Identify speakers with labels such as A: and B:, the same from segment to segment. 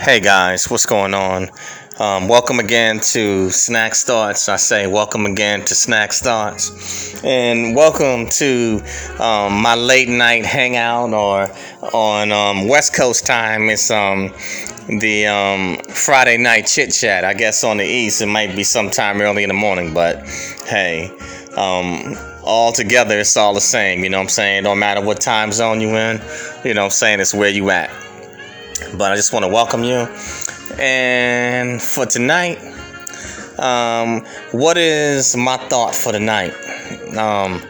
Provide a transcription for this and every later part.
A: Hey guys, what's going on? Um, welcome again to Snack Thoughts. I say welcome again to Snack Thoughts, and welcome to um, my late night hangout or on um, West Coast time. It's um, the um, Friday night chit chat. I guess on the East it might be sometime early in the morning, but hey, um, all together it's all the same. You know what I'm saying? Don't matter what time zone you in. You know what I'm saying? It's where you at. But I just want to welcome you. And for tonight, um, what is my thought for the night? Um,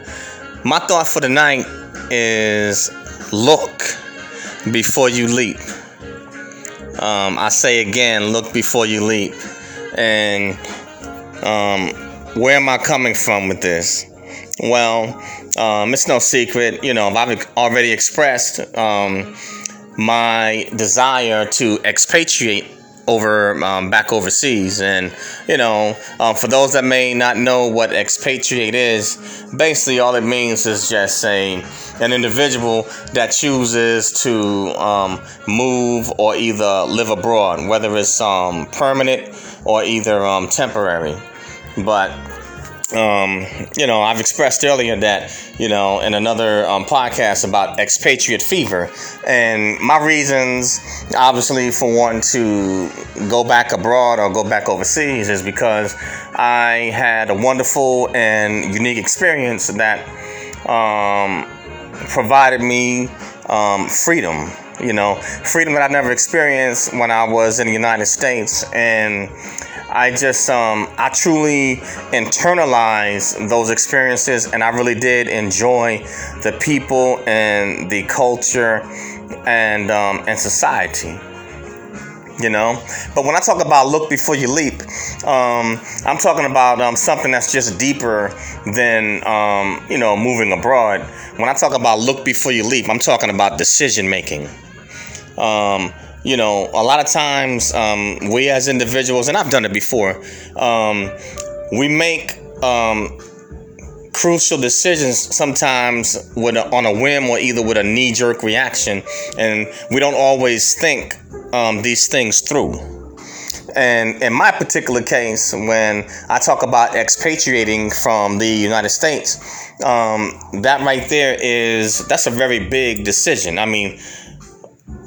A: my thought for the night is look before you leap. Um, I say again, look before you leap. And um, where am I coming from with this? Well, um, it's no secret, you know, I've already expressed um, my desire to expatriate over um, back overseas. And you know um, for those that may not know what expatriate is basically all it means is just saying an individual that chooses to um, move or either live abroad whether it's um, permanent or either um, temporary. But um, you know, I've expressed earlier that, you know, in another um, podcast about expatriate fever. And my reasons, obviously, for wanting to go back abroad or go back overseas is because I had a wonderful and unique experience that um, provided me um, freedom. You know, freedom that I never experienced when I was in the United States. And I just um, I truly internalized those experiences, and I really did enjoy the people and the culture and um, and society. You know, but when I talk about look before you leap, um, I'm talking about um, something that's just deeper than um, you know moving abroad. When I talk about look before you leap, I'm talking about decision making. You know, a lot of times um, we as individuals, and I've done it before, um, we make um, crucial decisions sometimes with a, on a whim or either with a knee jerk reaction, and we don't always think um, these things through. And in my particular case, when I talk about expatriating from the United States, um, that right there is that's a very big decision. I mean,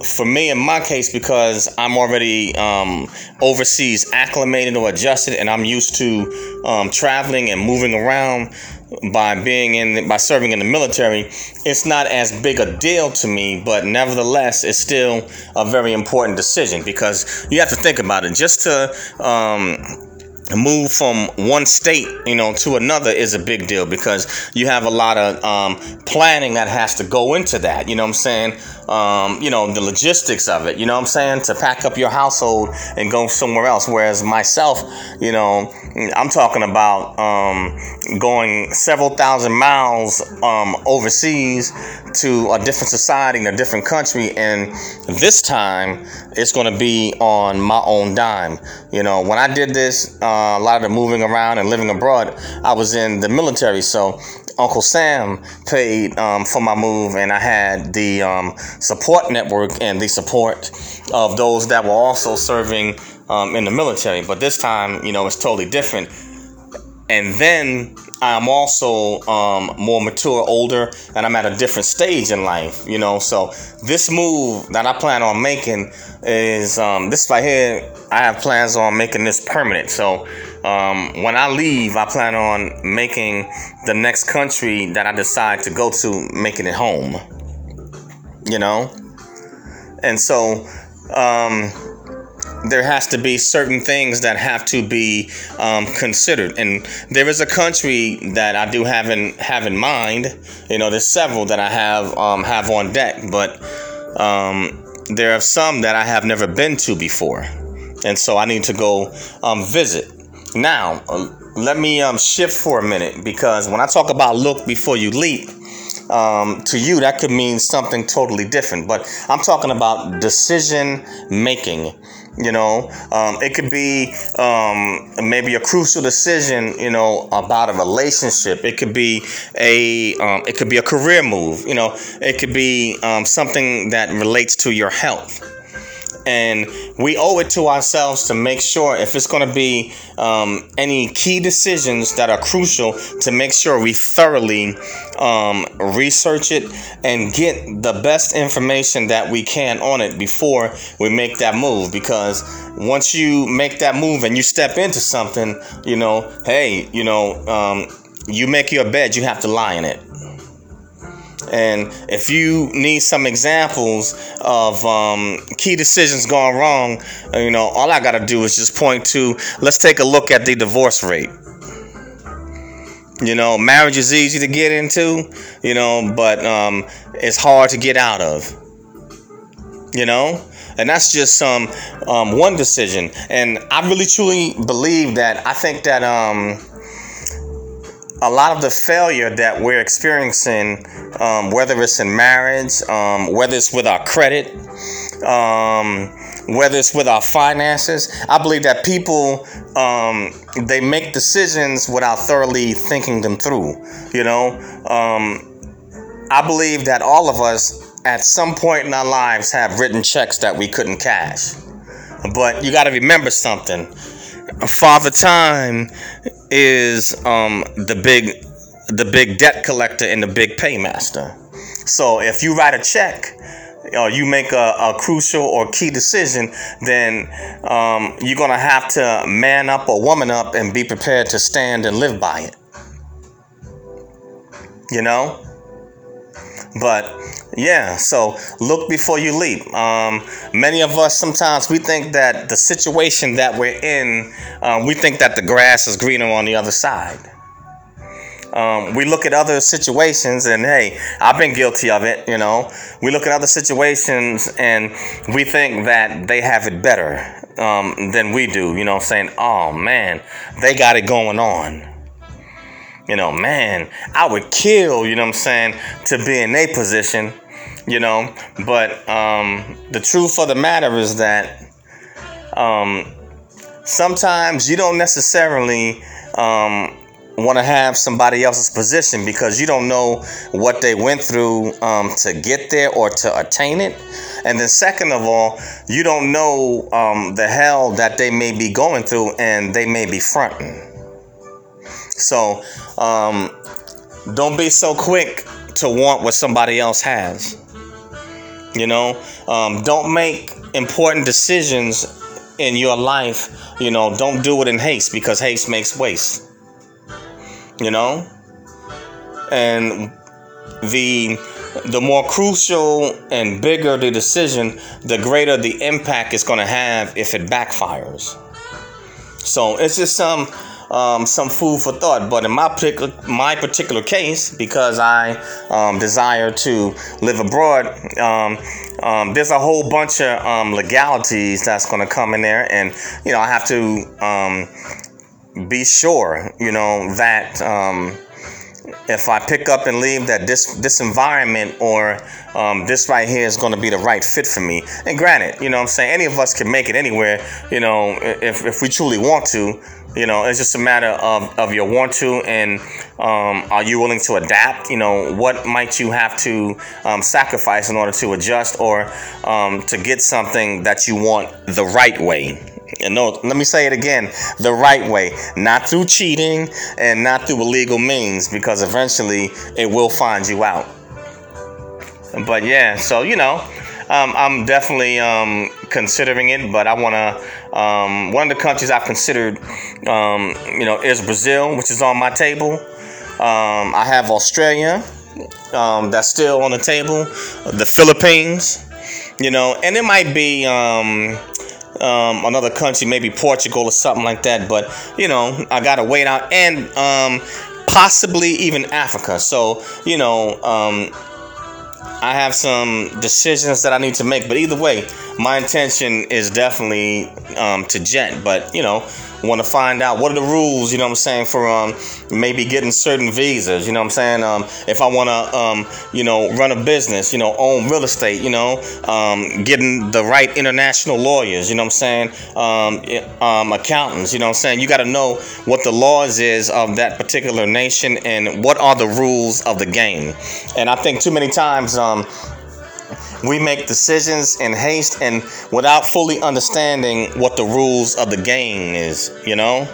A: for me in my case because i'm already um, overseas acclimated or adjusted and i'm used to um, traveling and moving around by being in by serving in the military it's not as big a deal to me but nevertheless it's still a very important decision because you have to think about it. Just to um, move from one state you know to another is a big deal because you have a lot of um, planning that has to go into that you know what i'm saying um, you know the logistics of it you know what i'm saying? To pack up your household and go somewhere else. Whereas myself you know i'm talking about um, going several thousand miles um, overseas to a different society in a different country. And this time it's going to be on my own dime. You know when i did this uh, a lot of the moving around and living abroad, I was in the military. So Uncle Sam paid um, for my move, and I had the um, support network and the support of those that were also serving um, in the military. But this time, you know, it's totally different. And then I'm also um, more mature, older, and I'm at a different stage in life, you know. So this move that I plan on making is um, this right here. I have plans on making this permanent. So um, when I leave, I plan on making the next country that I decide to go to, making it home. You know, and so um, there has to be certain things that have to be um, considered. And there is a country that I do have in have in mind. You know, there's several that I have um, have on deck, but um, there are some that I have never been to before, and so I need to go um, visit. Now, uh, let me um, shift for a minute because when I talk about look before you leap. Um, to you, that could mean something totally different. But I'm talking about decision making. You know, um, it could be um, maybe a crucial decision. You know, about a relationship. It could be a um, it could be a career move. You know, it could be um, something that relates to your health. And we owe it to ourselves to make sure if it's going to be um, any key decisions that are crucial to make sure we thoroughly um, research it and get the best information that we can on it before we make that move. Because once you make that move and you step into something you know hey you know um, you make your bed you have to lie in it and if you need some examples of um, key decisions gone wrong, you know, all I got to do is just point to let's take a look at the divorce rate. You know, marriage is easy to get into, you know, but um, it's hard to get out of. You know, and that's just some um, one decision. And I really truly believe that I think that um, a lot of the failure that we're experiencing, um, whether it's in marriage, um, whether it's with our credit, um, whether it's with our finances, I believe that people um, they make decisions without thoroughly thinking them through. You know, um, I believe that all of us at some point in our lives have written checks that we couldn't cash. But you got to remember something. Father Time is um, the big the big debt collector and the big paymaster. So if you write a check or you make a, a crucial or key decision, then um, you're gonna have to man up or woman up and be prepared to stand and live by it. You know? But yeah, so look before you leap. Um, many of us sometimes we think that the situation that we're in, um, we think that the grass is greener on the other side. Um, we look at other situations and hey, I've been guilty of it, you know. We look at other situations and we think that they have it better um, than we do, you know, I'm saying, oh man, they got it going on you know, man, I would kill, you know what I'm saying, to be in a position you know. But um, the truth of the matter is that um, sometimes you don't necessarily um, want to have somebody else's position because you don't know what they went through um, to get there or to attain it. And then, second of all, you don't know um, the hell that they may be going through and they may be fronting. So, um, don't be so quick to want what somebody else has. You know, um, don't make important decisions in your life. You know, don't do it in haste because haste makes waste. You know, and the the more crucial and bigger the decision, the greater the impact it's going to have if it backfires. So it's just some um, some food for thought. But in my particular my particular case, because I um, desire to live abroad, um, um there's a whole bunch of um, legalities that's going to come in there, and you know I have to um, be sure, you know that if I pick up and leave that this this environment or um, this right here is going to be the right fit for me. And granted, you know I'm saying any of us can make it anywhere, you know, if, if we truly want to. You know, it's just a matter of, of your want to and um, are you willing to adapt? You know, what might you have to um, sacrifice in order to adjust or um, to get something that you want the right way? And no, let me say it again the right way, not through cheating and not through illegal means, because eventually it will find you out. But yeah, so you know, um, I'm definitely um, considering it, but I want to. Um, one of the countries I've considered, um, you know, is Brazil, which is on my table. Um, I have Australia, um, that's still on the table. The Philippines, you know, and it might be another country, maybe Portugal or something like that. But you know, I gotta wait out, and possibly even Africa. So you know I have some decisions that I need to make. But either way, my intention is definitely um, to jet. But you know, want to find out what are the rules. You know what I'm saying for um, maybe getting certain visas. You know what I'm saying. Um, if I want to um, you know run a business, you know, own real estate. You know, um, getting the right international lawyers. You know what I'm saying. Um, um, accountants. You know what I'm saying. You got to know what the laws is of that particular nation and what are the rules of the game. And I think too many times um, we make decisions in haste and without fully understanding what the rules of the game is, you know?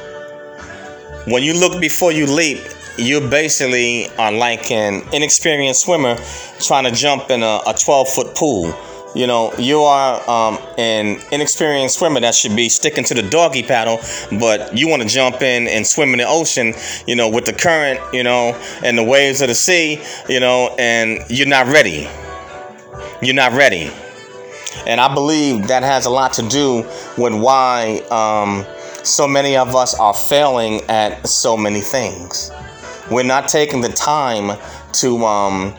A: When you look before you leap, you basically are like an inexperienced swimmer trying to jump in a, a 12 foot pool. You know, you are um, an inexperienced swimmer that should be sticking to the doggy paddle, but you want to jump in and swim in the ocean, you know, with the current, you know, and the waves of the sea, you know, and you're not ready. You're not ready. And I believe that has a lot to do with why um, so many of us are failing at so many things. We're not taking the time to um,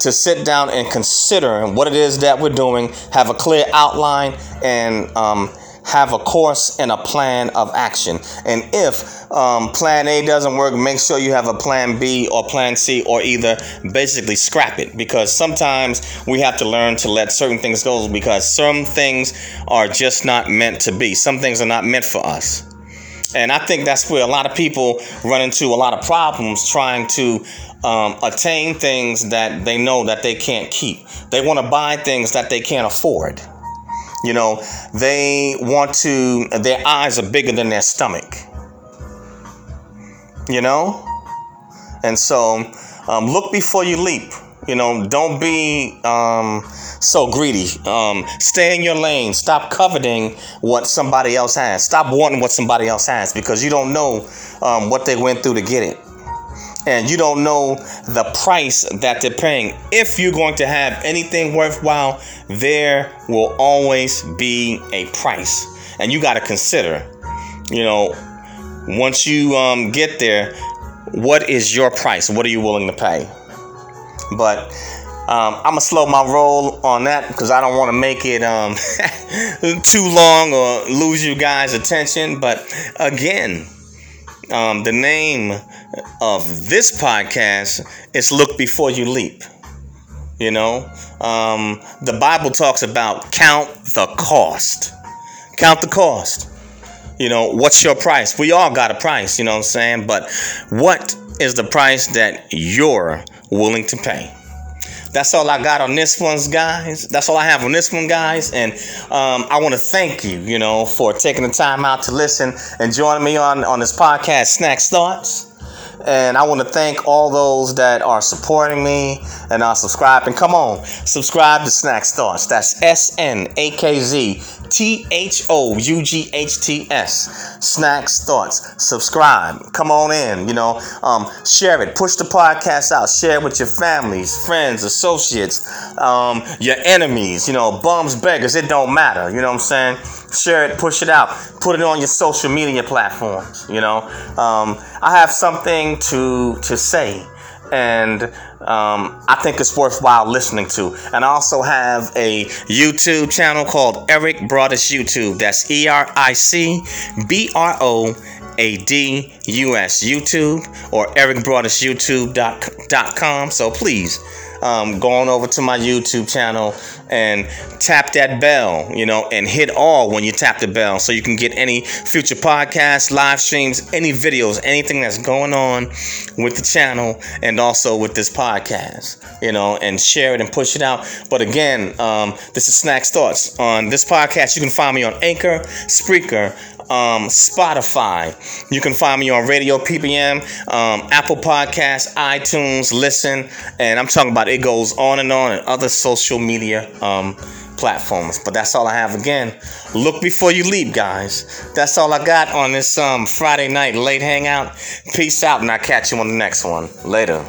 A: to sit down and consider what it is that we're doing, have a clear outline, and um, have a course and a plan of action. And if um, plan A doesn't work, make sure you have a plan B or plan C, or either basically scrap it. Because sometimes we have to learn to let certain things go because some things are just not meant to be. Some things are not meant for us. And I think that's where a lot of people run into a lot of problems trying to um, attain things that they know that they can't keep. They want to buy things that they can't afford. You know, they want to, their eyes are bigger than their stomach. You know? And so, um, look before you leap. You know, don't be um, so greedy. Um, stay in your lane. Stop coveting what somebody else has. Stop wanting what somebody else has because you don't know um, what they went through to get it. And you don't know the price that they're paying. If you're going to have anything worthwhile, there will always be a price. And you got to consider, you know, once you um, get there, what is your price? What are you willing to pay? But um, I'm gonna slow my roll on that because I don't want to make it um, too long or lose you guys' attention. But again, um, the name of this podcast is "Look Before You Leap." You know, um, the Bible talks about count the cost. Count the cost. You know, what's your price? We all got a price, you know what I'm saying? But what is the price that you're willing to pay? That's all I got on this one's guys. That's all I have on this one, guys. And um, I want to thank you, you know, for taking the time out to listen and joining me on on this podcast, Snakz Thoughts. And I want to thank all those that are supporting me and are subscribing. Come on, subscribe to Snakz Thoughts. That's S N A K Z T H O U G H T S. Snakz Thoughts. Subscribe. Come on in. You know, um, share it. Push the podcast out. Share it with your families, friends, associates, um, your enemies. You know, bums, beggars. It don't matter. You know what I'm saying? Share it. Push it out. Put it on your social media platforms. You know, um, I have something to to say and um, I think it's worthwhile listening to. And I also have a YouTube channel called Eric Broadus YouTube. That's E R I C B R O A D U S YouTube or ericbroadusyoutube.com. So please um, go on over to my YouTube channel and tap that bell, you know, and hit all when you tap the bell so you can get any future podcasts, live streams, any videos, anything that's going on with the channel and also with this podcast, you know, and share it and push it out. But again, um, this is Snakz Thoughts. On this podcast, you can find me on Anchor, Spreaker, um, Spotify. You can find me on Radio PPM, um, Apple Podcasts, iTunes, Listen, and I'm talking about it goes on and on and other social media um, platforms. But that's all I have again. Look before you leap, guys. That's all I got on this um, Friday night late hangout. Peace out, and I'll catch you on the next one. Later.